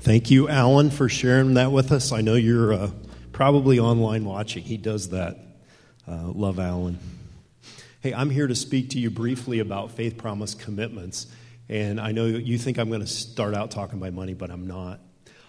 Thank you, Alan, for sharing that with us. I know you're uh, probably online watching. He does that. Uh, love Alan. Hey, I'm here to speak to you briefly about faith promise commitments. And I know you think I'm going to start out talking about money, but I'm not.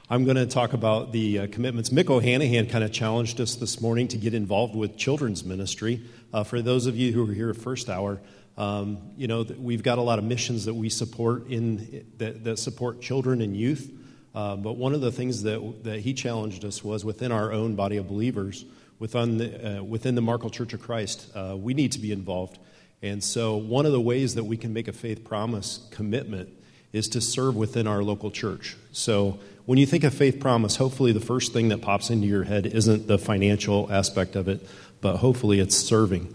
I'm going to talk about the uh, commitments. Mick O'Hanahan kind of challenged us this morning to get involved with children's ministry. Uh, for those of you who are here first hour, um, you know, we've got a lot of missions that we support in that, that support children and youth. Uh, but one of the things that, that he challenged us was within our own body of believers, within the, uh, within the Markle Church of Christ, uh, we need to be involved. And so, one of the ways that we can make a faith promise commitment is to serve within our local church. So, when you think of faith promise, hopefully the first thing that pops into your head isn't the financial aspect of it, but hopefully it's serving.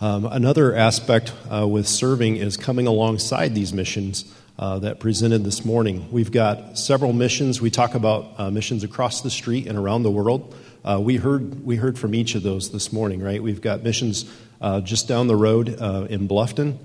Um, another aspect uh, with serving is coming alongside these missions uh, that presented this morning. We've got several missions. We talk about uh, missions across the street and around the world. Uh, we heard we heard from each of those this morning, right? We've got missions uh, just down the road uh, in Bluffton.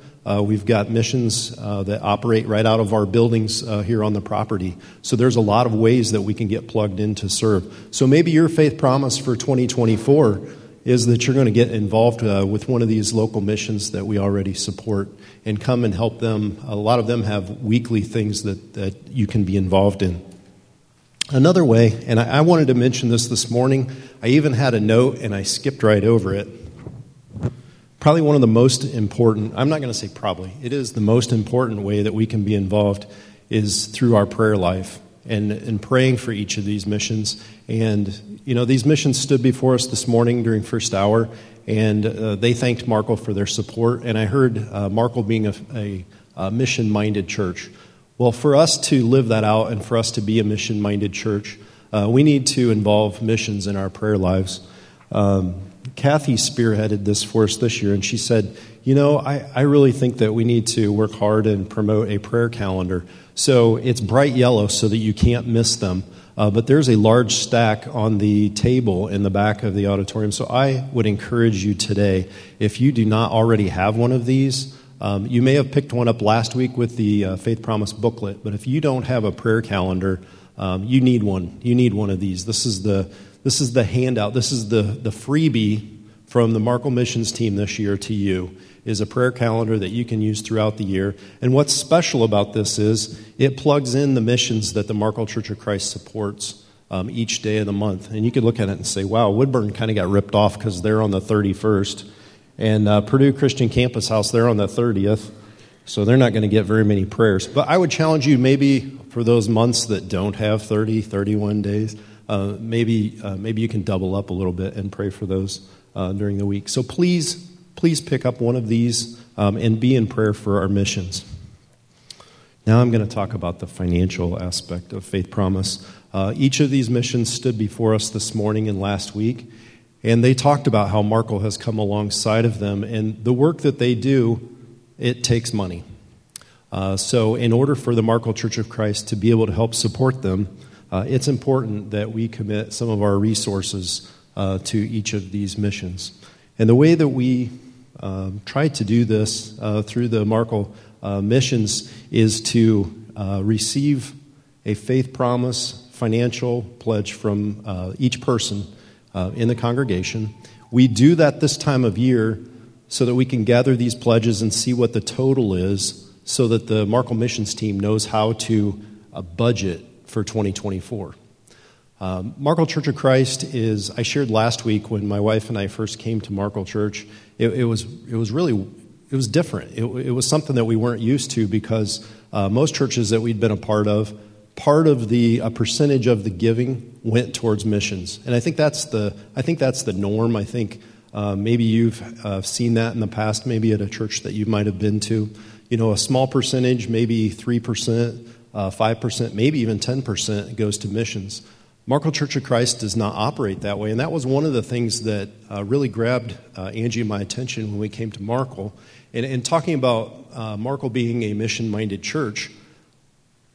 we've got missions that operate right out of our buildings here on the property. So there's a lot of ways that we can get plugged in to serve. So maybe your faith promise for 2024 is that you're going to get involved uh, with one of these local missions that we already support and come and help them. A lot of them have weekly things that, that you can be involved in. Another way, and I, I wanted to mention this this morning, I even had a note and I skipped right over it. Probably one of the most important, I'm not going to say probably, it is the most important way that we can be involved is through our prayer life and, and praying for each of these missions. And, you know, these missions stood before us this morning during first hour, and uh, they thanked Markle for their support. And I heard uh, Markle being a, a, a mission minded church. Well, for us to live that out and for us to be a mission minded church, uh, we need to involve missions in our prayer lives. Um, Kathy spearheaded this for us this year, and she said, You know, I, I really think that we need to work hard and promote a prayer calendar so it's bright yellow so that you can't miss them. Uh, but there's a large stack on the table in the back of the auditorium. So I would encourage you today, if you do not already have one of these, um, you may have picked one up last week with the uh, Faith Promise booklet, but if you don't have a prayer calendar, um, you need one. You need one of these. This is the this is the handout. This is the the freebie from the Markle Missions team this year to you is a prayer calendar that you can use throughout the year. And what's special about this is it plugs in the missions that the Markle Church of Christ supports um, each day of the month. And you could look at it and say, wow, Woodburn kind of got ripped off because they're on the 31st. And uh, Purdue Christian Campus House, they're on the 30th. So they're not going to get very many prayers. But I would challenge you maybe for those months that don't have 30, 31 days, uh, maybe, uh, maybe you can double up a little bit and pray for those uh, during the week. So please please pick up one of these um, and be in prayer for our missions. Now I'm going to talk about the financial aspect of Faith Promise. Uh, each of these missions stood before us this morning and last week, and they talked about how Markle has come alongside of them. And the work that they do, it takes money. Uh, so, in order for the Markle Church of Christ to be able to help support them, uh, it's important that we commit some of our resources uh, to each of these missions. And the way that we um, tried to do this uh, through the Markle uh, missions is to uh, receive a faith promise financial pledge from uh, each person uh, in the congregation. We do that this time of year so that we can gather these pledges and see what the total is so that the Markle missions team knows how to uh, budget for 2024. Um, Markle Church of Christ is, I shared last week when my wife and I first came to Markle Church, it, it was, it was really, it was different. It, it, was something that we weren't used to because uh, most churches that we'd been a part of, part of the, a percentage of the giving went towards missions. And I think that's the, I think that's the norm. I think uh, maybe you've uh, seen that in the past, maybe at a church that you might have been to. You know, a small percentage, maybe 3%, 5%, uh, maybe even 10% goes to missions. Markle Church of Christ does not operate that way. And that was one of the things that uh, really grabbed uh, Angie and my attention when we came to Markle. And, and talking about uh, Markle being a mission minded church,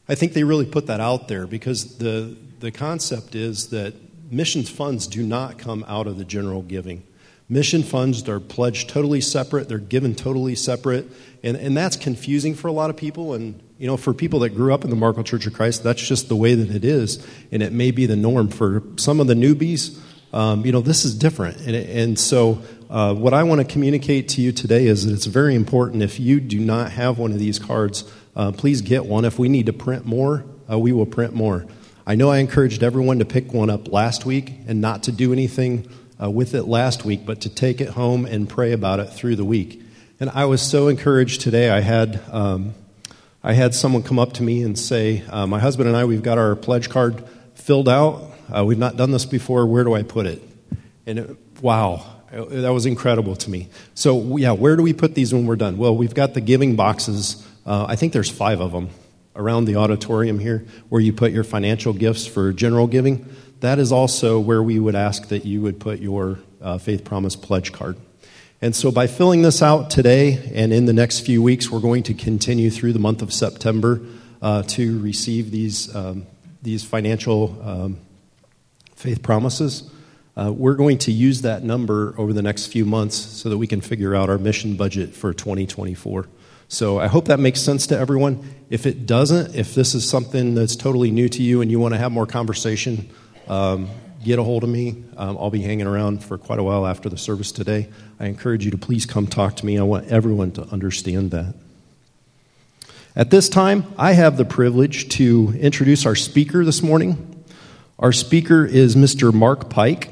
I think they really put that out there because the, the concept is that missions funds do not come out of the general giving. Mission funds are pledged totally separate, they're given totally separate, and, and that's confusing for a lot of people. And You know, for people that grew up in the Markle Church of Christ, that's just the way that it is, and it may be the norm. For some of the newbies, um, you know, this is different. And, and so, uh, what I want to communicate to you today is that it's very important if you do not have one of these cards, uh, please get one. If we need to print more, uh, we will print more. I know I encouraged everyone to pick one up last week and not to do anything uh, with it last week, but to take it home and pray about it through the week. And I was so encouraged today. I had um, I had someone come up to me and say, uh, My husband and I, we've got our pledge card filled out. Uh, we've not done this before. Where do I put it? And it, wow, that was incredible to me. So, yeah, where do we put these when we're done? Well, we've got the giving boxes. Uh, I think there's five of them around the auditorium here where you put your financial gifts for general giving. That is also where we would ask that you would put your uh, Faith Promise pledge card. And so, by filling this out today and in the next few weeks, we're going to continue through the month of September uh, to receive these, um, these financial um, faith promises. Uh, we're going to use that number over the next few months so that we can figure out our mission budget for 2024. So I hope that makes sense to everyone. If it doesn't, if this is something that's totally new to you and you want to have more conversation, um, get a hold of me. Um, I'll be hanging around for quite a while after the service today. I encourage you to please come talk to me. I want everyone to understand that. At this time, I have the privilege to introduce our speaker this morning. Our speaker is Mr. Mark Pike.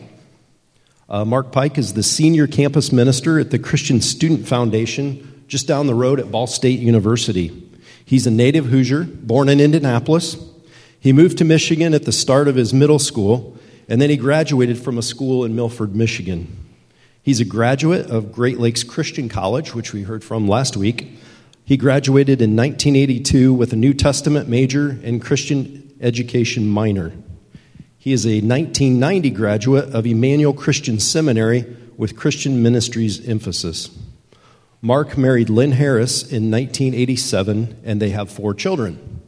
Uh, Mark Pike is the senior campus minister at the Christian Student Foundation just down the road at Ball State University. He's a native Hoosier, born in Indianapolis. He moved to Michigan at the start of his middle school and then he graduated from a school in Milford, Michigan. He's a graduate of Great Lakes Christian College, which we heard from last week. He graduated in 1982 with a New Testament major and Christian education minor. He is a 1990 graduate of Emmanuel Christian Seminary with Christian ministries emphasis. Mark married Lynn Harris in 1987, and they have four children.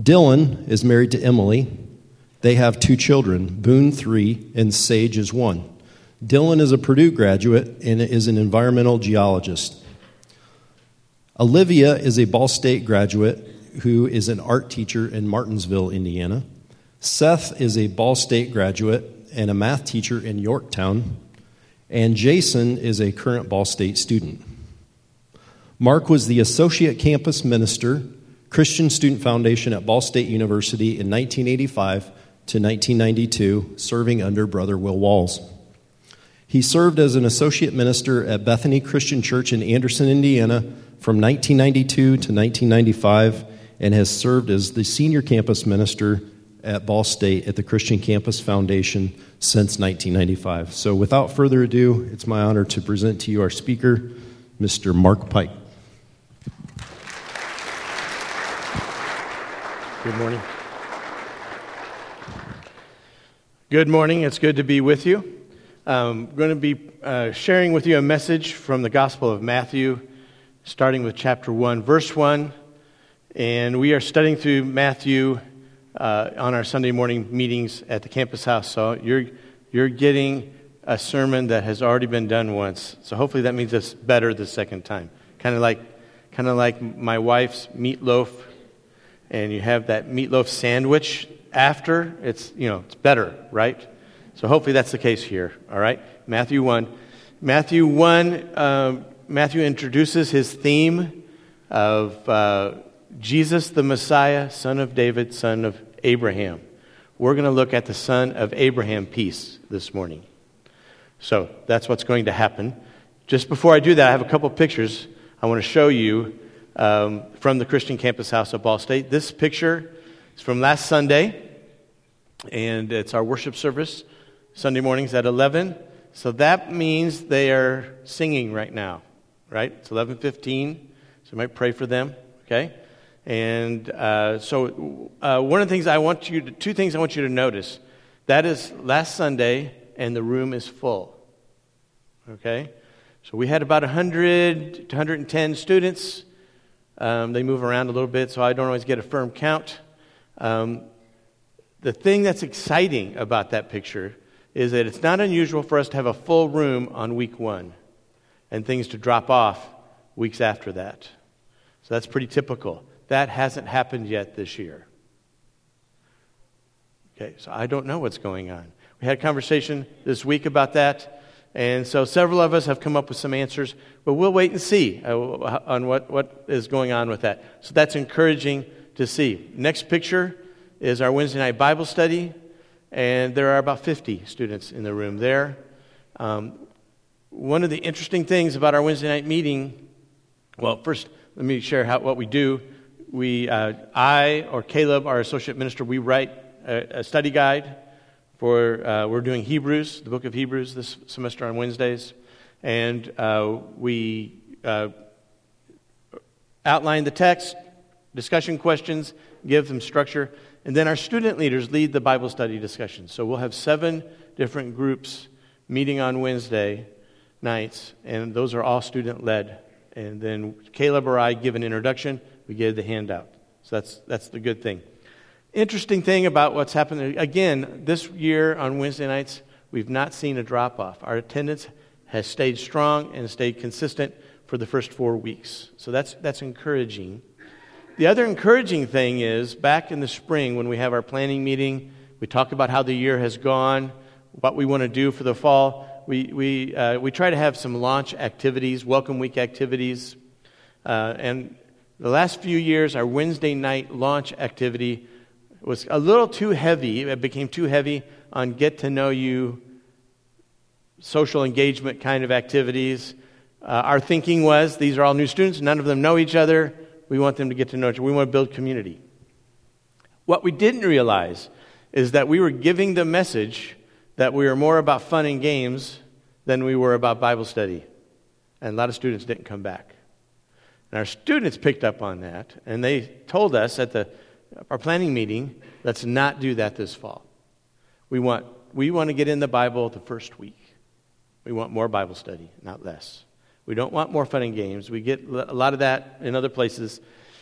Dylan is married to Emily, they have two children, Boone three and Sage is one. Dylan is a Purdue graduate and is an environmental geologist. Olivia is a Ball State graduate who is an art teacher in Martinsville, Indiana. Seth is a Ball State graduate and a math teacher in Yorktown. And Jason is a current Ball State student. Mark was the associate campus minister, Christian Student Foundation at Ball State University in 1985 to 1992, serving under Brother Will Walls. He served as an associate minister at Bethany Christian Church in Anderson, Indiana from 1992 to 1995 and has served as the senior campus minister at Ball State at the Christian Campus Foundation since 1995. So, without further ado, it's my honor to present to you our speaker, Mr. Mark Pike. Good morning. Good morning. It's good to be with you. Um, I'm going to be uh, sharing with you a message from the Gospel of Matthew, starting with chapter 1, verse 1. And we are studying through Matthew uh, on our Sunday morning meetings at the campus house. So you're, you're getting a sermon that has already been done once. So hopefully that means it's better the second time. Kind of like, kind of like my wife's meatloaf, and you have that meatloaf sandwich after, it's, you know, it's better, right? So hopefully that's the case here, all right? Matthew 1. Matthew 1, um, Matthew introduces his theme of uh, Jesus the Messiah, son of David, son of Abraham. We're going to look at the son of Abraham piece this morning. So that's what's going to happen. Just before I do that, I have a couple pictures I want to show you um, from the Christian Campus House of Ball State. This picture it's from last Sunday, and it's our worship service, Sunday mornings at 11. So that means they are singing right now, right? It's 11:15, so you might pray for them, okay? And uh, so uh, one of the things I want you to, two things I want you to notice. That is last Sunday, and the room is full, okay? So we had about 100 to 110 students. Um, they move around a little bit, so I don't always get a firm count. Um, the thing that's exciting about that picture is that it's not unusual for us to have a full room on week one and things to drop off weeks after that. So that's pretty typical. That hasn't happened yet this year. Okay, so I don't know what's going on. We had a conversation this week about that, and so several of us have come up with some answers, but we'll wait and see uh, on what, what is going on with that. So that's encouraging to see. Next picture is our Wednesday night Bible study, and there are about 50 students in the room there. Um, one of the interesting things about our Wednesday night meeting, well, first, let me share how, what we do. We, uh, I or Caleb, our associate minister, we write a, a study guide for, uh, we're doing Hebrews, the book of Hebrews this semester on Wednesdays. And uh, we uh, outline the text, discussion questions, give them structure. And then our student leaders lead the Bible study discussion. So we'll have seven different groups meeting on Wednesday nights, and those are all student led. And then Caleb or I give an introduction, we give the handout. So that's, that's the good thing. Interesting thing about what's happened again, this year on Wednesday nights, we've not seen a drop off. Our attendance has stayed strong and stayed consistent for the first four weeks. So that's, that's encouraging. The other encouraging thing is back in the spring when we have our planning meeting, we talk about how the year has gone, what we want to do for the fall we, we, uh, we try to have some launch activities, welcome week activities. Uh, and the last few years, our Wednesday night launch activity was a little too heavy. It became too heavy on get to know you, social engagement kind of activities. Uh, our thinking was these are all new students, none of them know each other. We want them to get to know each other. We want to build community. What we didn't realize is that we were giving the message that we were more about fun and games than we were about Bible study. And a lot of students didn't come back. And our students picked up on that, and they told us at the, our planning meeting, let's not do that this fall. We want, we want to get in the Bible the first week. We want more Bible study, not less. We don't want more fun and games. We get a lot of that in other places.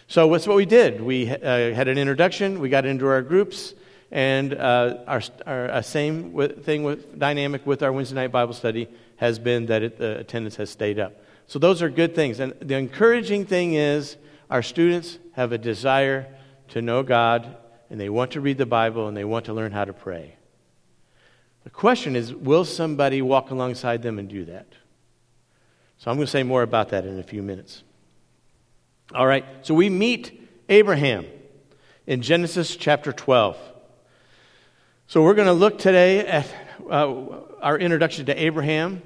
So that's what we did. We uh, had an introduction. We got into our groups. And uh, our, our uh, same with, thing with dynamic with our Wednesday night Bible study has been that it, the attendance has stayed up. So those are good things. And the encouraging thing is our students have a desire to know God and they want to read the Bible and they want to learn how to pray. The question is will somebody walk alongside them and do that? So I'm going to say more about that in a few minutes. All right, so we meet Abraham in Genesis chapter 12. So we're going to look today at uh, our introduction to Abraham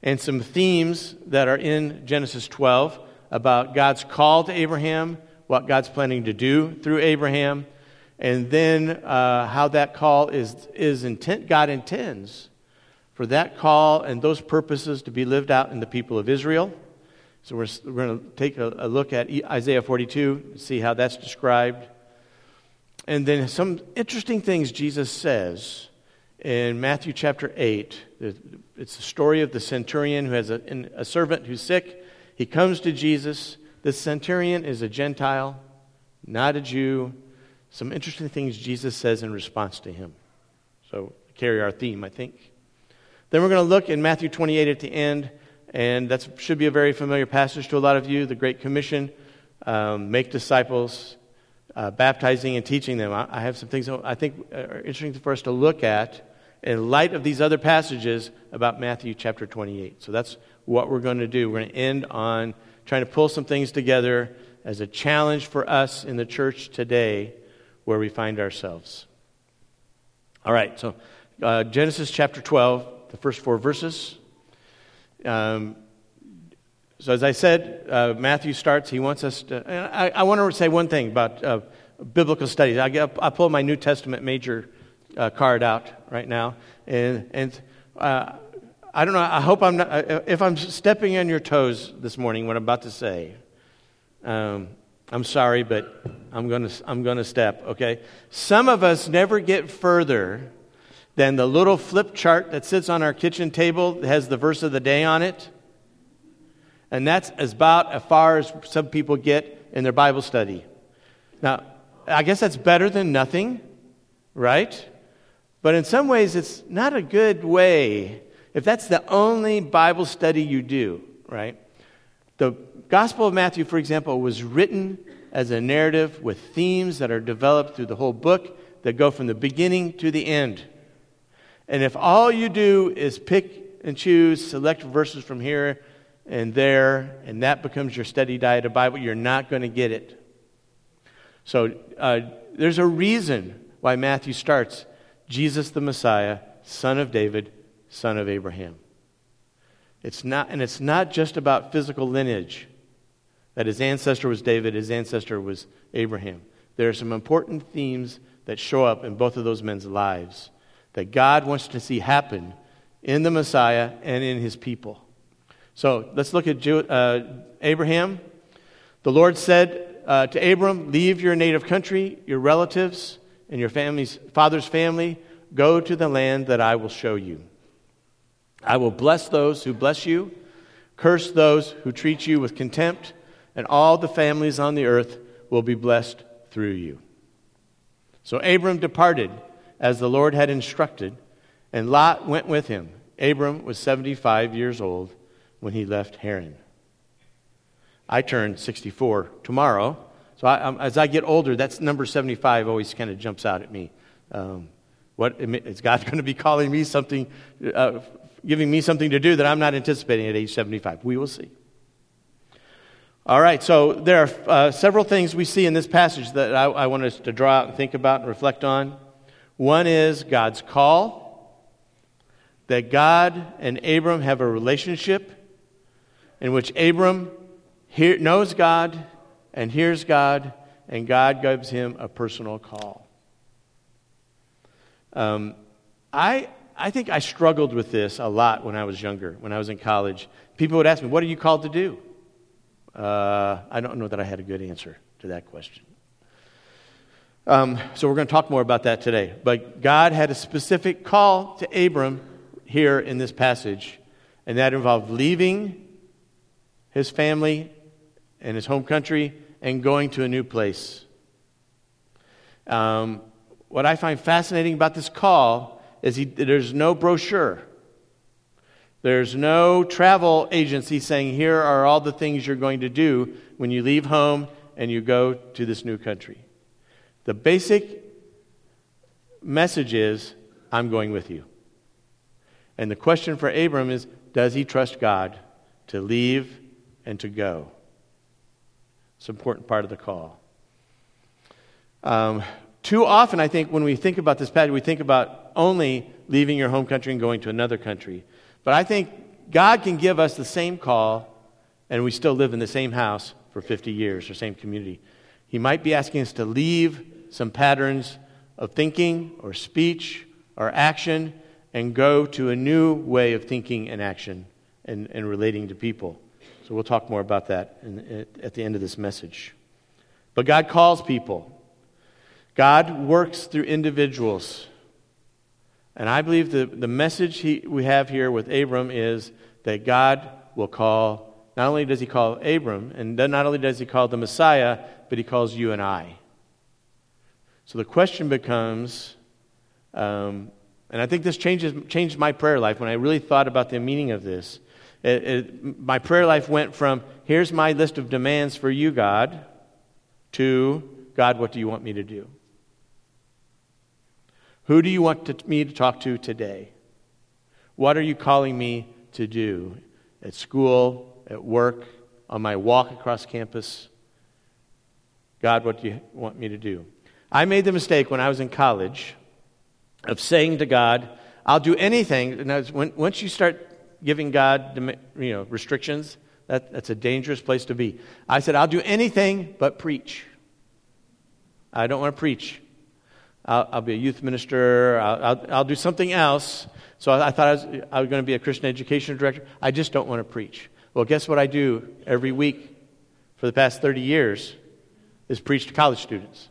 and some themes that are in Genesis 12 about God's call to Abraham, what God's planning to do through Abraham, and then uh, how that call is, is intent, God intends for that call and those purposes to be lived out in the people of Israel. So we're, we're going to take a, a look at Isaiah 42, see how that's described. And then some interesting things Jesus says in Matthew chapter 8. It's the story of the centurion who has a, a servant who's sick. He comes to Jesus. The centurion is a Gentile, not a Jew. Some interesting things Jesus says in response to him. So, carry our theme, I think. Then we're going to look in Matthew 28 at the end, and that should be a very familiar passage to a lot of you the Great Commission um, make disciples, uh, baptizing and teaching them. I, I have some things I think are interesting for us to look at in light of these other passages about Matthew chapter 28. So that's what we're going to do. We're going to end on trying to pull some things together as a challenge for us in the church today where we find ourselves. All right, so uh, Genesis chapter 12, the first four verses. Um, so, as I said, uh, Matthew starts, he wants us to. I, I, want to say one thing about uh, biblical studies. I, I pull my New Testament major uh, card out right now. And, and uh, I don't know, I hope I'm not, uh, if I'm stepping on your toes this morning, what I'm about to say, um, I'm sorry, but I'm going to I'm going to step, okay? Some of us never get further than the little flip chart that sits on our kitchen table has the verse of the day on it and that's about as far as some people get in their Bible study. Now, I guess that's better than nothing, right? But in some ways, it's not a good way if that's the only Bible study you do, right? The Gospel of Matthew, for example, was written as a narrative with themes that are developed through the whole book that go from the beginning to the end. And if all you do is pick and choose, select verses from here and there, and that becomes your steady diet of Bible, you're not going to get it. So uh, there's a reason why Matthew starts Jesus the Messiah, son of David, son of Abraham. It's not, and it's not just about physical lineage, that his ancestor was David, his ancestor was Abraham. There are some important themes that show up in both of those men's lives that God wants to see happen in the Messiah and in his people. So let's look at uh, Abraham. The Lord said uh, to Abram, Leave your native country, your relatives, and your family's, father's family. Go to the land that I will show you. I will bless those who bless you, curse those who treat you with contempt, and all the families on the earth will be blessed through you. So Abram departed as the Lord had instructed, and Lot went with him. Abram was 75 years old when he left Haran. I turn 64 tomorrow, so I, as I get older, that's number 75 always kind of jumps out at me. Um, what is God going to be calling me something, uh, giving me something to do that I'm not anticipating at age 75? We will see. All right, so there are uh, several things we see in this passage that I, I want us to draw out and think about and reflect on. One is God's call, that God and Abram have a relationship in which Abram hear, knows God and hears God, and God gives him a personal call. Um, I, I think I struggled with this a lot when I was younger, when I was in college. People would ask me, What are you called to do? Uh, I don't know that I had a good answer to that question. Um, so we're going to talk more about that today. But God had a specific call to Abram here in this passage, and that involved leaving his family and his home country and going to a new place. Um, what I find fascinating about this call is he, there's no brochure. There's no travel agency saying, here are all the things you're going to do when you leave home and you go to this new country. The basic message is, I'm going with you. And the question for Abram is, does he trust God to leave and to go? It's an important part of the call. Um, too often, I think, when we think about this passage, we think about only leaving your home country and going to another country. But I think God can give us the same call, and we still live in the same house for 50 years or same community. He might be asking us to leave some patterns of thinking or speech or action and go to a new way of thinking and action and, and relating to people. So we'll talk more about that in, at the end of this message. But God calls people, God works through individuals. And I believe the, the message he, we have here with Abram is that God will call, not only does he call Abram, and not only does he call the Messiah, but he calls you and I. So the question becomes, um, and I think this changes, changed my prayer life when I really thought about the meaning of this. It, it, my prayer life went from, here's my list of demands for you, God, to, God, what do you want me to do? Who do you want to, me to talk to today? What are you calling me to do at school, at work, on my walk across campus? God, what do you want me to do? I made the mistake when I was in college of saying to God, I'll do anything. Now, once you start giving God you know, restrictions, that, that's a dangerous place to be. I said, I'll do anything but preach. I don't want to preach. I'll, I'll be a youth minister. I'll, I'll, I'll, do something else. So I, I thought I was, I was going to be a Christian education director. I just don't want to preach. Well, guess what I do every week for the past 30 years is preach to college students.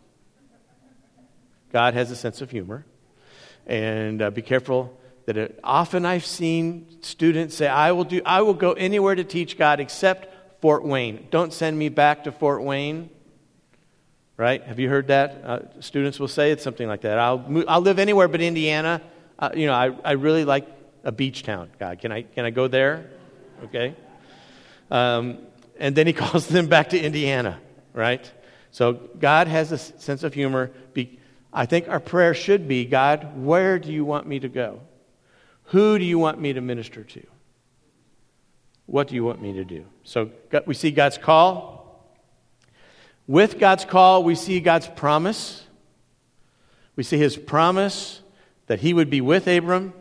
God has a sense of humor. And uh, be careful that it, often I've seen students say, I will, do, I will go anywhere to teach God except Fort Wayne. Don't send me back to Fort Wayne right? Have you heard that? Uh, students will say it's something like that. I'll, move, I'll live anywhere but Indiana. Uh, you know, I, I really like a beach town. God, can I, can I go there? Okay. Um, and then he calls them back to Indiana, right? So God has a sense of humor. I think our prayer should be God, where do you want me to go? Who do you want me to minister to? What do you want me to do? So we see God's call. With God's call, we see God's promise. We see his promise that he would be with Abram,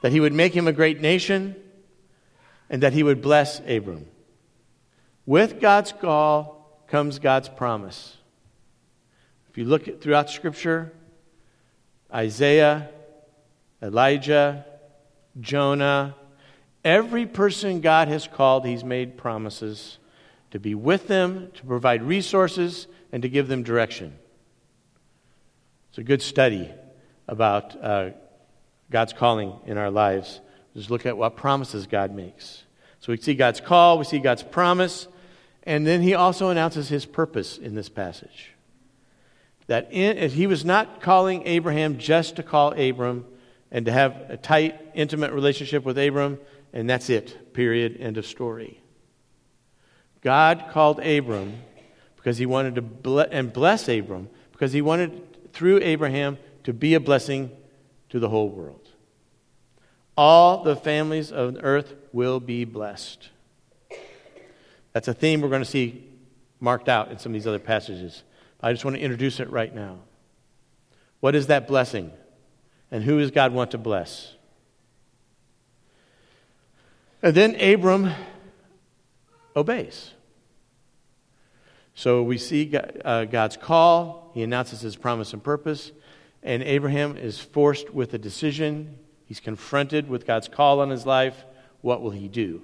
that he would make him a great nation, and that he would bless Abram. With God's call comes God's promise. If you look at, throughout Scripture, Isaiah, Elijah, Jonah, every person God has called, he's made promises to be with them, to provide resources, and to give them direction. It's a good study about uh, God's calling in our lives. Just look at what promises God makes. So we see God's call, we see God's promise, and then he also announces his purpose in this passage. That in, he was not calling Abraham just to call Abram and to have a tight, intimate relationship with Abram, and that's it, period, end of story. God called Abram because he wanted to bless, and bless Abram because he wanted through Abraham to be a blessing to the whole world. All the families of the earth will be blessed. That's a theme we're going to see marked out in some of these other passages. I just want to introduce it right now. What is that blessing? And who does God want to bless? And then Abram obeys. So we see uh, God's call, he announces his promise and purpose, and Abraham is forced with a decision. He's confronted with God's call on his life. What will he do?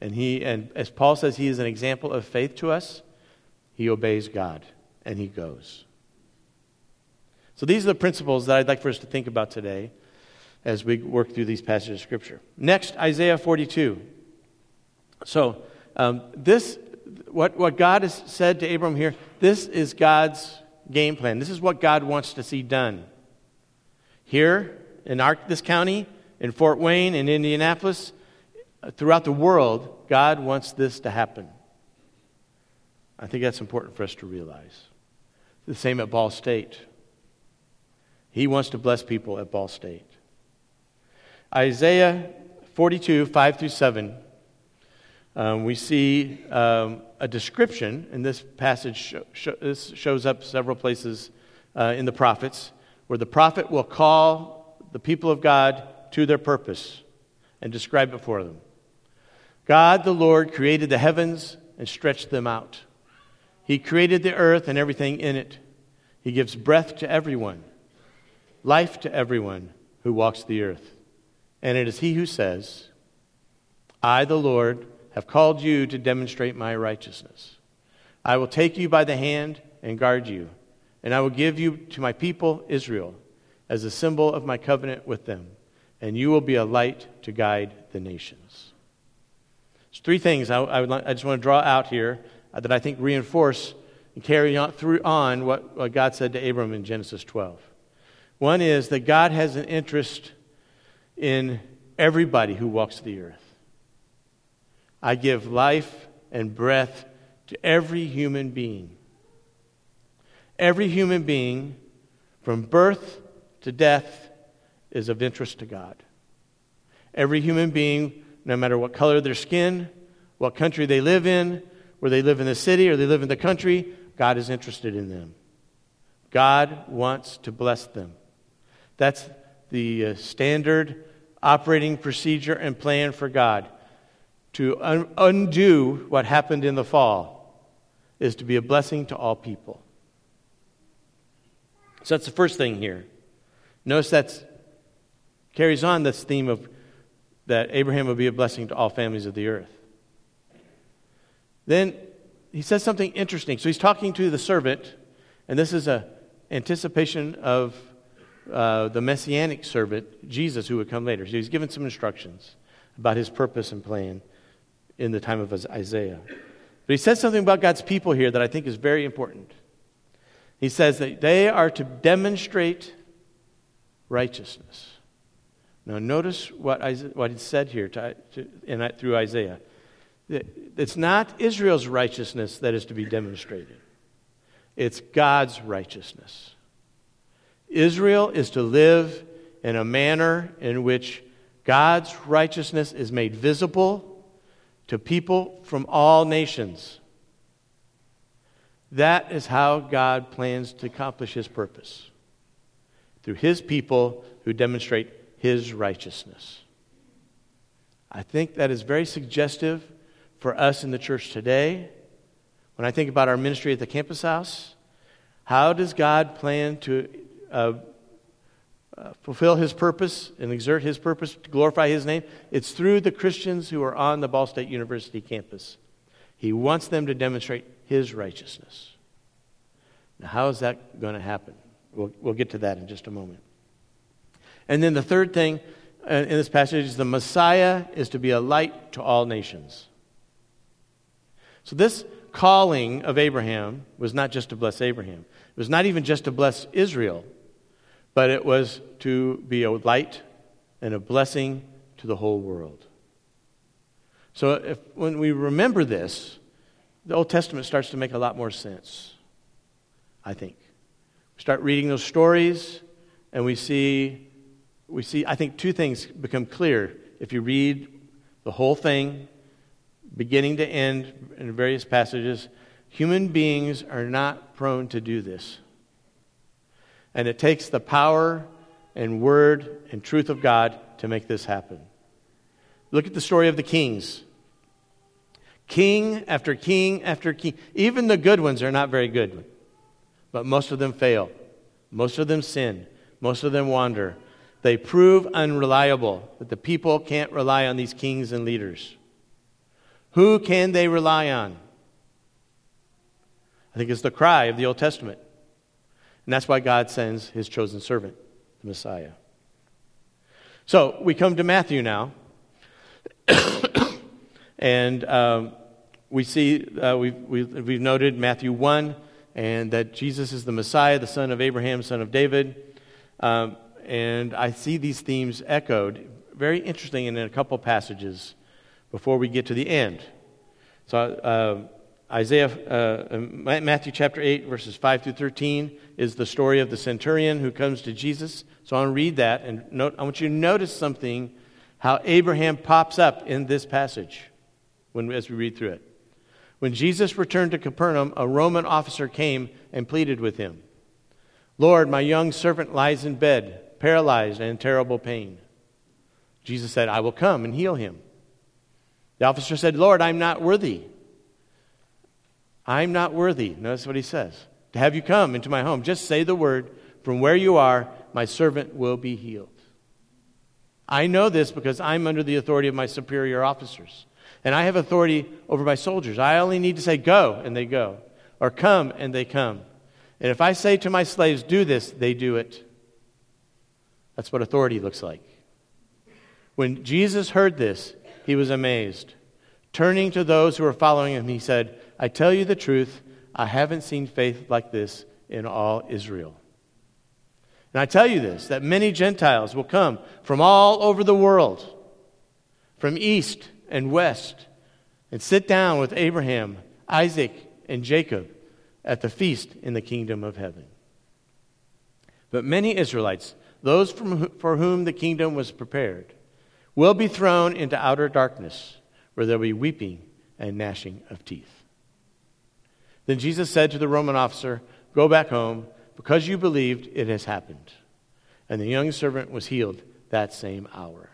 And he and as Paul says he is an example of faith to us, he obeys God and he goes. So these are the principles that I'd like for us to think about today as we work through these passages of scripture. Next, Isaiah 42. So um, this what, what God has said to Abram here, this is God's game plan. This is what God wants to see done. Here in our, this county, in Fort Wayne, in Indianapolis, throughout the world, God wants this to happen. I think that's important for us to realize. The same at Ball State. He wants to bless people at Ball State. Isaiah 42, 5 through 7 um, we see um, a description, and this passage sh- sh- this shows up several places uh, in the prophets, where the prophet will call the people of God to their purpose and describe it for them. God the Lord created the heavens and stretched them out. He created the earth and everything in it. He gives breath to everyone, life to everyone who walks the earth. And it is He who says, I, the Lord, have called you to demonstrate my righteousness. I will take you by the hand and guard you, and I will give you to my people Israel as a symbol of my covenant with them, and you will be a light to guide the nations. There's three things I, I, would, I just want to draw out here Uh, that I think reinforce and carry on, through on what, what God said to Abram in Genesis 12. One is that God has an interest in everybody who walks the earth. I give life and breath to every human being. Every human being, from birth to death, is of interest to God. Every human being, no matter what color their skin, what country they live in, where they live in the city or they live in the country, God is interested in them. God wants to bless them. That's the uh, standard operating procedure and plan for God to un- undo what happened in the fall is to be a blessing to all people. So that's the first thing here. Notice that carries on this theme of that Abraham will be a blessing to all families of the earth. Then he says something interesting. So he's talking to the servant, and this is a anticipation of uh, the messianic servant, Jesus, who would come later. So he's given some instructions about his purpose and plan in the time of Isaiah. But he says something about God's people here that I think is very important. He says that they are to demonstrate righteousness. Now, notice what, Isaiah, what he said here to, to, in, through Isaiah. It's not Israel's righteousness that is to be demonstrated, it's God's righteousness. Israel is to live in a manner in which God's righteousness is made visible to people from all nations. That is how God plans to accomplish his purpose through his people who demonstrate his righteousness. I think that is very suggestive for us in the church today. When I think about our ministry at the campus house, how does God plan to uh, uh, fulfill his purpose and exert his purpose to glorify his name? It's through the Christians who are on the Ball State University campus. He wants them to demonstrate his righteousness. Now, how is that going to happen? We'll, we'll get to that in just a moment. And then the third thing uh, in this passage is the Messiah is to be a light to all nations. So, this calling of Abraham was not just to bless Abraham, it was not even just to bless Israel, but it was to be a light and a blessing to the whole world. So, if, when we remember this, the Old Testament starts to make a lot more sense, I think. We start reading those stories, and we see, we see, I think two things become clear if you read the whole thing, beginning to end, in various passages. Human beings are not prone to do this. And it takes the power and word and truth of God to make this happen. Look at the story of the kings. King after king after king. Even the good ones are not very good, but most of them fail. Most of them sin. Most of them wander. They prove unreliable, that the people can't rely on these kings and leaders. Who can they rely on? I think it's the cry of the Old Testament. And that's why God sends his chosen servant, the Messiah. So we come to Matthew now. And um, we see, uh, we've, we've, we've, noted Matthew 1, and that Jesus is the Messiah, the son of Abraham, son of David. Um, and I see these themes echoed, very interesting in a couple passages before we get to the end. So, uh, Isaiah, uh, Matthew chapter 8, verses 5 through 13 is the story of the centurion who comes to Jesus. So I'll read that and note, I want you to notice something how Abraham pops up in this passage when, as we read through it. When Jesus returned to Capernaum, a Roman officer came and pleaded with him Lord, my young servant lies in bed, paralyzed and in terrible pain. Jesus said, I will come and heal him. The officer said, Lord, I'm not worthy. I'm not worthy. Notice what he says. To have you come into my home. Just say the word. From where you are, my servant will be healed. I know this because I'm under the authority of my superior officers and I have authority over my soldiers. I only need to say, go, and they go, or come, and they come. And if I say to my slaves, do this, they do it. That's what authority looks like. When Jesus heard this, he was amazed. Turning to those who were following him, he said, I tell you the truth, I haven't seen faith like this in all Israel. And I tell you this, that many Gentiles will come from all over the world, from east and west and sit down with Abraham, Isaac, and Jacob at the feast in the kingdom of heaven. But many Israelites, those for whom the kingdom was prepared, will be thrown into outer darkness, where there will be weeping and gnashing of teeth. Then Jesus said to the Roman officer, Go back home, because you believed it has happened. And the young servant was healed that same hour.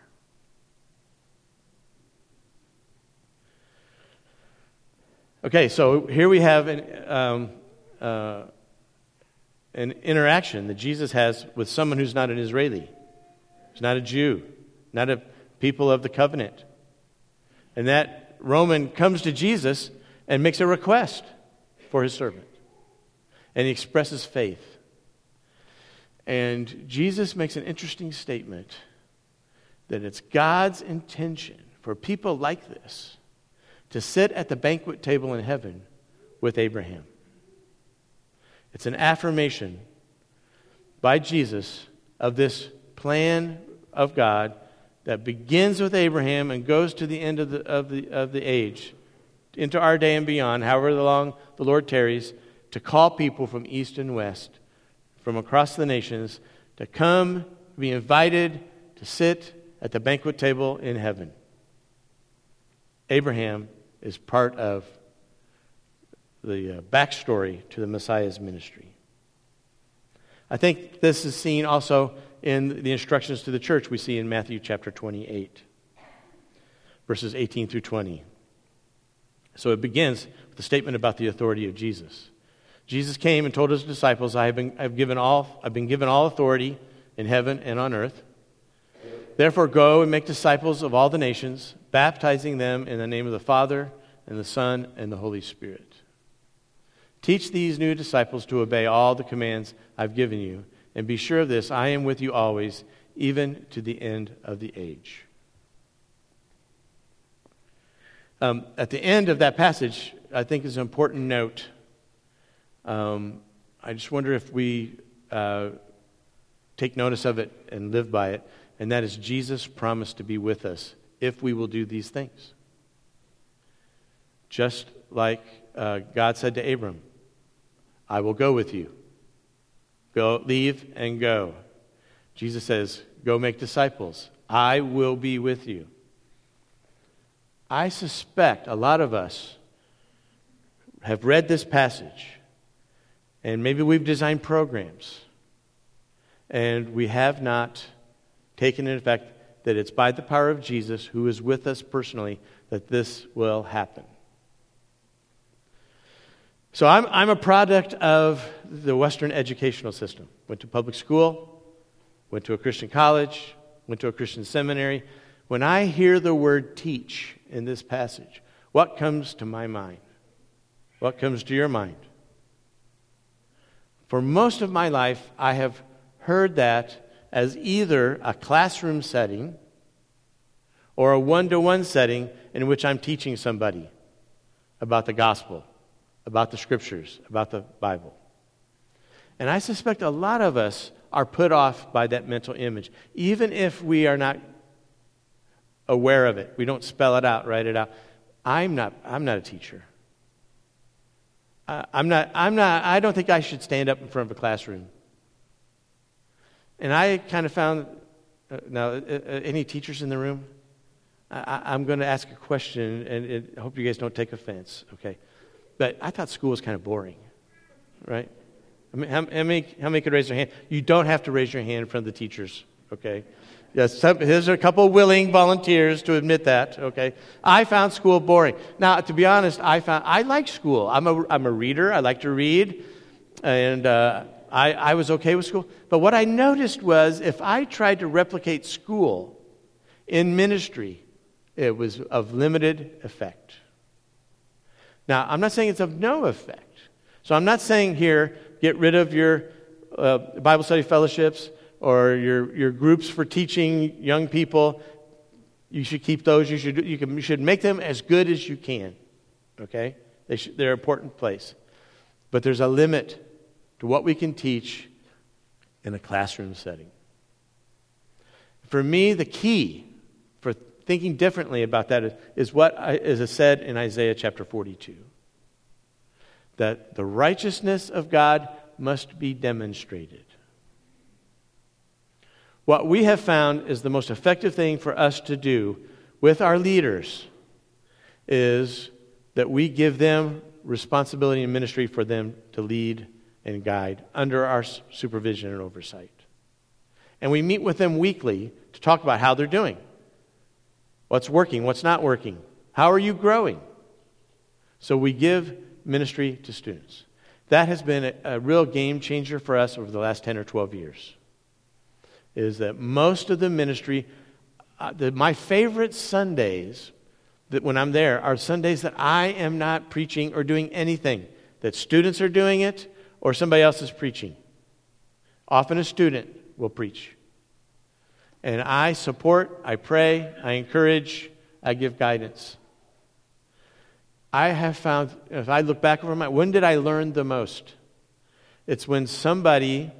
Okay, so here we have an, um, uh, an interaction that Jesus has with someone who's not an Israeli, who's not a Jew, not a people of the covenant. And that Roman comes to Jesus and makes a request for his servant. And he expresses faith. And Jesus makes an interesting statement that it's God's intention for people like this to sit at the banquet table in heaven with Abraham. It's an affirmation by Jesus of this plan of God that begins with Abraham and goes to the end of the, of the, of the age into our day and beyond, however long the Lord tarries, to call people from east and west, from across the nations, to come, be invited to sit at the banquet table in heaven. Abraham is part of the uh, backstory to the Messiah's ministry. I think this is seen also in the instructions to the church we see in Matthew chapter 28, verses 18 through 20. So it begins with a statement about the authority of Jesus. Jesus came and told his disciples, I have been, I've given all, I've been given all authority in heaven and on earth. Therefore, go and make disciples of all the nations, baptizing them in the name of the Father, and the Son, and the Holy Spirit. Teach these new disciples to obey all the commands I've given you, and be sure of this I am with you always, even to the end of the age. Um, at the end of that passage, I think is an important note. Um, I just wonder if we uh, take notice of it and live by it, and that is Jesus promised to be with us if we will do these things. Just like uh, God said to Abram, I will go with you. Go, leave and go. Jesus says, Go make disciples. I will be with you. I suspect a lot of us have read this passage, and maybe we've designed programs, and we have not taken in effect that it's by the power of Jesus, who is with us personally, that this will happen. So I'm, I'm a product of the Western educational system. Went to public school, went to a Christian college, went to a Christian seminary. When I hear the word teach in this passage, what comes to my mind? What comes to your mind? For most of my life, I have heard that as either a classroom setting or a one to one setting in which I'm teaching somebody about the gospel about the scriptures, about the Bible. And I suspect a lot of us are put off by that mental image, even if we are not aware of it. We don't spell it out, write it out. I'm not, I'm not a teacher. I'm not, I'm not, I don't think I should stand up in front of a classroom. And I kind of found, uh, now, uh, uh, any teachers in the room? I, am going to ask a question, and I hope you guys don't take offense, okay? But I thought school was kind of boring, right? I mean, how, how, many, how many could raise their hand? You don't have to raise your hand in front of the teachers, okay? Yes, some, there's a couple willing volunteers to admit that, okay? I found school boring. Now, to be honest, I found, I like school. I'm a, I'm a reader. I like to read. And uh, I, I was okay with school. But what I noticed was if I tried to replicate school in ministry, it was of limited effect. Now, I'm not saying it's of no effect. So I'm not saying here, get rid of your uh, Bible study fellowships or your, your groups for teaching young people. You should keep those. You should, you, can, you should make them as good as you can. Okay? They they're an important place. But there's a limit to what we can teach in a classroom setting. For me, the key thinking differently about that is, what is said in Isaiah chapter 42 that the righteousness of God must be demonstrated. What we have found is the most effective thing for us to do with our leaders is that we give them responsibility and ministry for them to lead and guide under our supervision and oversight. And we meet with them weekly to talk about how they're doing. What's working? What's not working? How are you growing? So we give ministry to students. That has been a, a real game changer for us over the last 10 or 12 years. Is that most of the ministry, uh, the, my favorite Sundays that when I'm there are Sundays that I am not preaching or doing anything, that students are doing it or somebody else is preaching. Often a student will preach. And I support, I pray, I encourage, I give guidance. I have found, if I look back over my, when did I learn the most? It's when somebody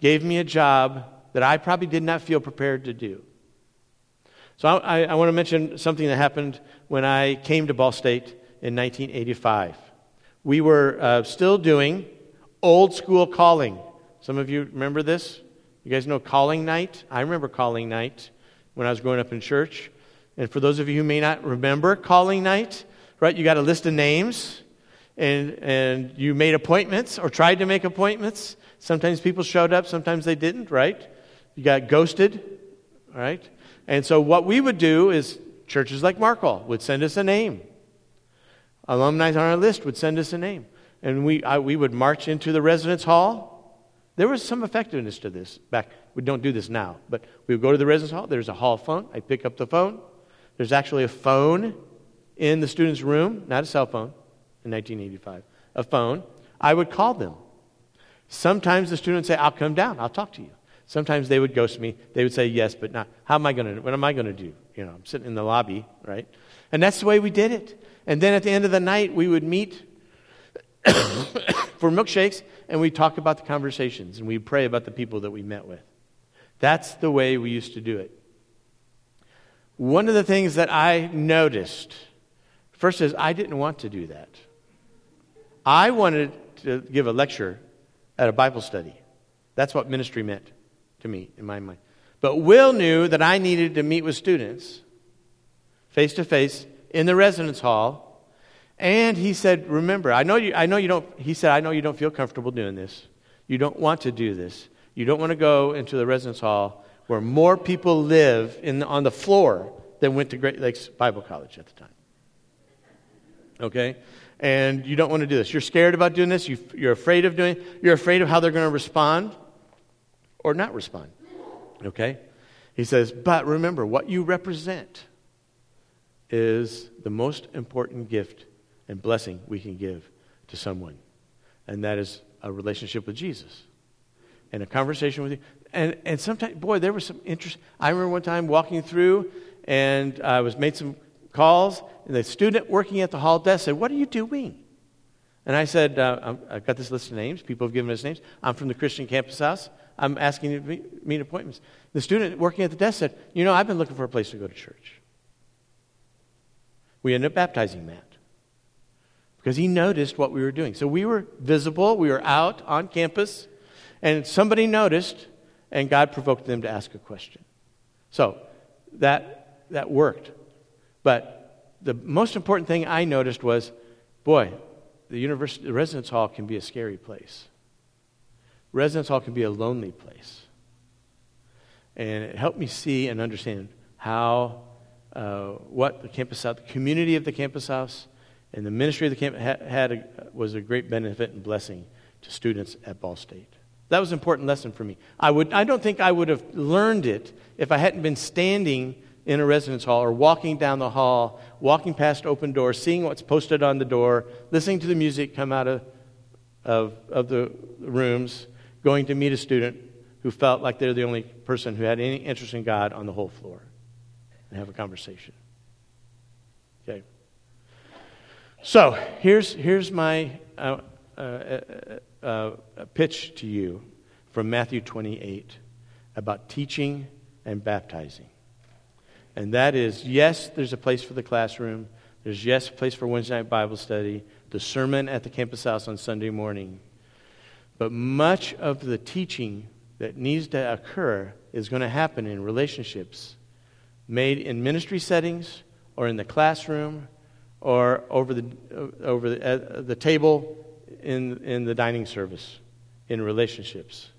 gave me a job that I probably did not feel prepared to do. So I, I, want to mention something that happened when I came to Ball State in 1985. We were uh, still doing old school calling. Some of you remember this? You guys know calling night? I remember calling night when I was growing up in church. And for those of you who may not remember calling night, right, you got a list of names and, and you made appointments or tried to make appointments. Sometimes people showed up, sometimes they didn't, right? You got ghosted, right? And so what we would do is churches like Markle would send us a name. Alumni on our list would send us a name. And we, I, we would march into the residence hall. There was some effectiveness to this back. We don't do this now, but we would go to the residence hall. There's a hall phone. I pick up the phone. There's actually a phone in the student's room, not a cell phone in 1985, a phone. I would call them. Sometimes the student would say, I'll come down, I'll talk to you. Sometimes they would ghost me. They would say yes, but not. How am I going to? What am I going to do? You know, I'm sitting in the lobby, right? And that's the way we did it. And then at the end of the night, we would meet for milkshakes, and we'd talk about the conversations, and we'd pray about the people that we met with. That's the way we used to do it. One of the things that I noticed first is I didn't want to do that. I wanted to give a lecture at a Bible study. That's what ministry meant to me in my mind. But Will knew that I needed to meet with students face to face in the residence hall. And he said, Remember, I know, you, I know you don't, he said, I know you don't feel comfortable doing this. You don't want to do this. You don't want to go into the residence hall where more people live in, on the floor than went to Great Lakes Bible College at the time. Okay? And you don't want to do this. You're scared about doing this. You, you're afraid of doing. You're afraid of how they're going to respond or not respond. Okay? He says, but remember, what you represent is the most important gift and blessing we can give to someone. And that is a relationship with Jesus and a conversation with you. And, and sometimes, boy, there was some interest. I remember one time walking through and I was made some calls, and the student working at the hall desk said, What are you doing? And I said, uh, I've got this list of names. People have given us names. I'm from the Christian Campus House. I'm asking you to meet appointments. The student working at the desk said, You know, I've been looking for a place to go to church. We ended up baptizing Matt because he noticed what we were doing. So we were visible, we were out on campus, and somebody noticed, and God provoked them to ask a question. So that, that worked. But the most important thing I noticed was boy, the, university, the residence hall can be a scary place residence hall can be a lonely place. And it helped me see and understand how, uh, what the campus house, the community of the campus house, and the ministry of the camp had, a, was a great benefit and blessing to students at Ball State. That was an important lesson for me. I, would, I don't think I would have learned it if I hadn't been standing in a residence hall or walking down the hall, walking past open doors, seeing what's posted on the door, listening to the music come out of, of, of the rooms, going to meet a student who felt like they're the only person who had any interest in God on the whole floor and have a conversation. Okay. So here's, here's my uh, uh, uh, uh pitch to you from Matthew 28 about teaching and baptizing. And that is yes, there's a place for the classroom, there's yes, a place for Wednesday night Bible study, the sermon at the campus house on Sunday morning. But much of the teaching that needs to occur is going to happen in relationships made in ministry settings or in the classroom or over the, over the, the table in, in the dining service in relationships.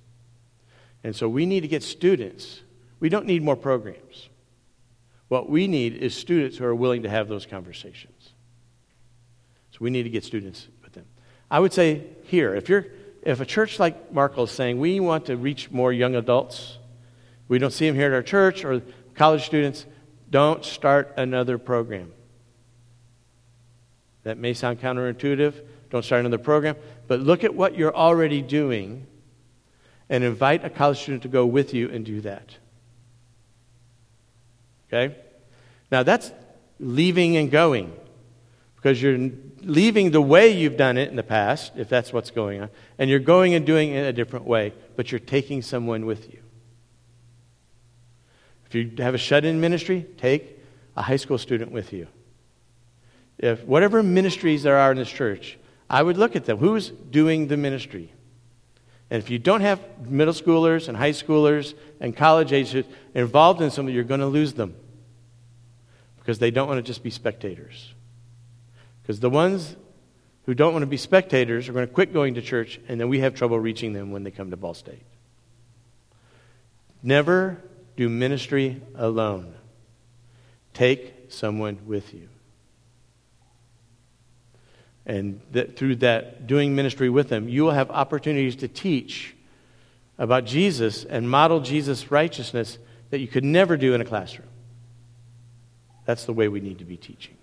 And so we need to get students. We don't need more programs. What we need is students who are willing to have those conversations. So we need to get students with them. I would say here, if you're if a church like Markle is saying, we want to reach more young adults, we don't see them here at our church or college students, don't start another program. That may sound counterintuitive. Don't start another program. But look at what you're already doing and invite a college student to go with you and do that. Okay? Now that's leaving and going because you're leaving the way you've done it in the past, if that's what's going on, and you're going and doing it a different way, but you're taking someone with you. If you have a shut in ministry, take a high school student with you. If whatever ministries there are in this church, I would look at them. Who's doing the ministry? And if you don't have middle schoolers and high schoolers and college agers involved in something, you're going to lose them because they don't want to just be spectators. Because the ones who don't want to be spectators are going to quit going to church, and then we have trouble reaching them when they come to Ball State. Never do ministry alone. Take someone with you. And that through that, doing ministry with them, you will have opportunities to teach about Jesus and model Jesus' righteousness that you could never do in a classroom. That's the way we need to be teaching.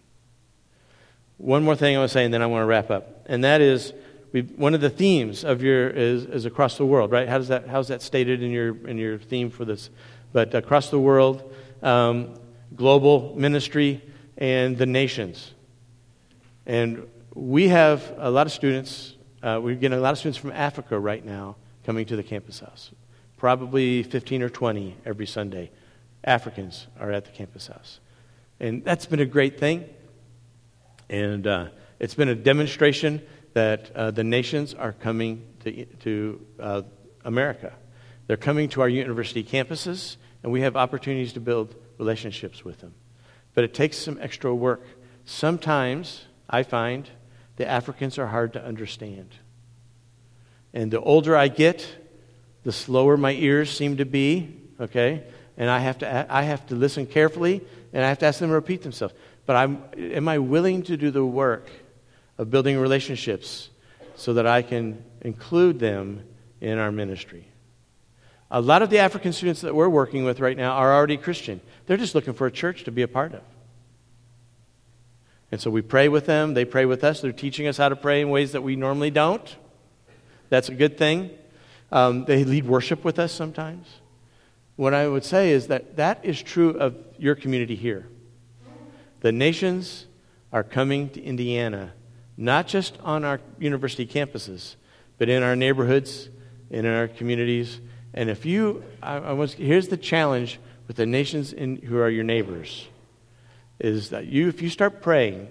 One more thing I want to say, and then I want to wrap up. And that is one of the themes of your is, is across the world, right? How does that, how's that stated in your, in your theme for this? But across the world, um, global ministry, and the nations. And we have a lot of students, uh, we're getting a lot of students from Africa right now coming to the campus house. Probably 15 or 20 every Sunday. Africans are at the campus house. And that's been a great thing. And uh, it's been a demonstration that uh, the nations are coming to, to uh, America. They're coming to our university campuses, and we have opportunities to build relationships with them. But it takes some extra work. Sometimes I find the Africans are hard to understand. And the older I get, the slower my ears seem to be, okay? And I have to, I have to listen carefully and I have to ask them to repeat themselves. But I'm, am I willing to do the work of building relationships so that I can include them in our ministry? A lot of the African students that we're working with right now are already Christian. They're just looking for a church to be a part of. And so we pray with them, they pray with us. They're teaching us how to pray in ways that we normally don't. That's a good thing. Um, they lead worship with us sometimes. What I would say is that that is true of your community here. The nations are coming to Indiana, not just on our university campuses, but in our neighborhoods, in our communities. And if you, I, I was, here's the challenge with the nations in, who are your neighbors is that you, if you start praying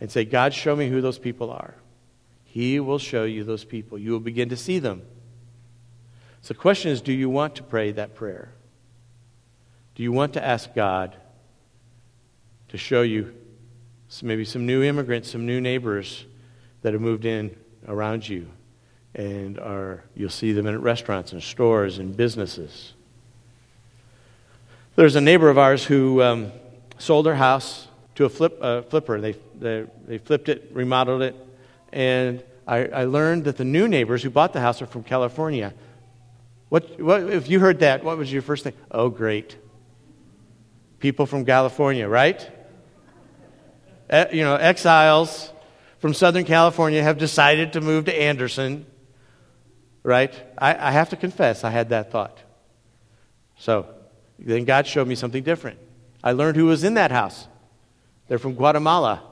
and say, God, show me who those people are, He will show you those people. You will begin to see them. So the question is do you want to pray that prayer? Do you want to ask God to show you maybe some new immigrants, some new neighbors that have moved in around you? And are, you'll see them in restaurants and stores and businesses. There's a neighbor of ours who um, sold their house to a flip, flipper. They, they, they flipped it, remodeled it, and I, I learned that the new neighbors who bought the house are from California. What, what, if you heard that, what was your first thing? Oh, great. People from California, right? You know, exiles from Southern California have decided to move to Anderson, right? I, I have to confess, I had that thought. So, then God showed me something different. I learned who was in that house. They're from Guatemala.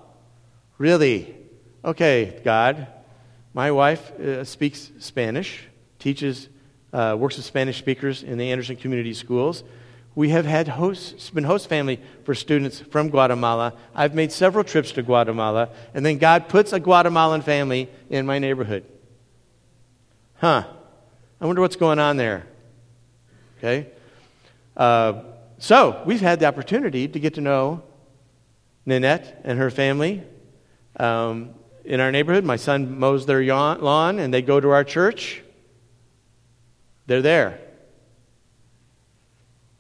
Really? Okay, God. My wife uh, speaks Spanish, teaches, uh, works with Spanish speakers in the Anderson Community Schools. We have had hosts, been host family for students from Guatemala. I've made several trips to Guatemala, and then God puts a Guatemalan family in my neighborhood. Huh. I wonder what's going on there. Okay? Uh, so we've had the opportunity to get to know Nanette and her family um, in our neighborhood. My son mows their lawn, and they go to our church. They're there.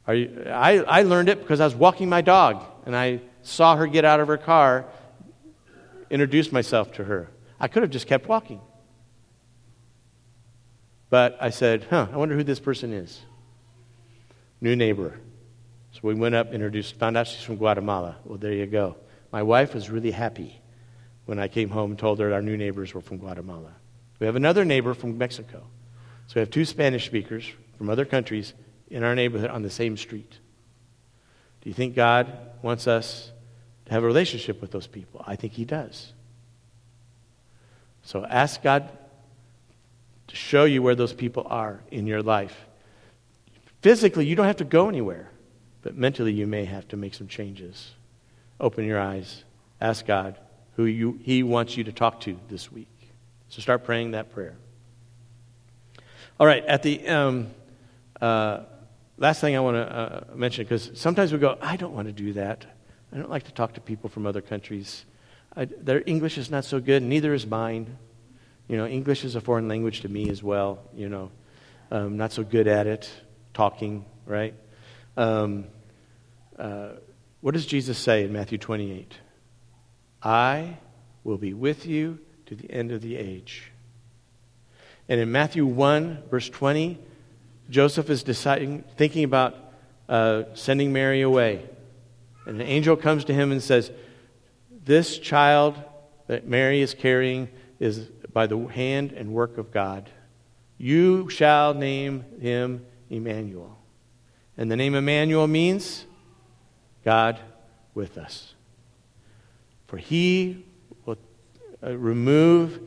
You, I, I learned it because I was walking my dog, and I saw her get out of her car, introduced myself to her. I could have just kept walking. But I said, huh, I wonder who this person is new neighbor. So we went up, introduced, found out she's from Guatemala. Well, there you go. My wife was really happy when I came home and told her our new neighbors were from Guatemala. We have another neighbor from Mexico. So we have two Spanish speakers from other countries in our neighborhood on the same street. Do you think God wants us to have a relationship with those people? I think He does. So ask God to show you where those people are in your life. Physically, you don't have to go anywhere, but mentally, you may have to make some changes. Open your eyes, Ask God who you, He wants you to talk to this week. So start praying that prayer. All right, at the um, uh, last thing I want to uh, mention, because sometimes we go, I don't want to do that. I don't like to talk to people from other countries. I, their English is not so good, neither is mine. You know, English is a foreign language to me as well. You know, um, not so good at it, talking, right? Um, uh, what does Jesus say in Matthew 28? I will be with you to the end of the age. And in Matthew 1, verse 20, Joseph is deciding, thinking about uh, sending Mary away. And an angel comes to him and says, This child that Mary is carrying is by the hand and work of God. You shall name him Emmanuel. And the name Emmanuel means God with us. For he will uh, remove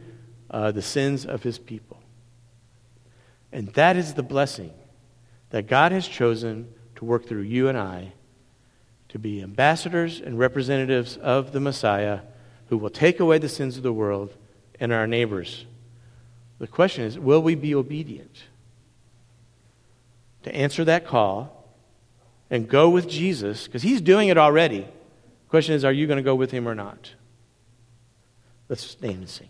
uh, the sins of his people. And that is the blessing that God has chosen to work through you and I to be ambassadors and representatives of the Messiah who will take away the sins of the world and our neighbors. The question is will we be obedient to answer that call and go with Jesus? Because he's doing it already. The question is are you going to go with him or not? Let's stand and sing.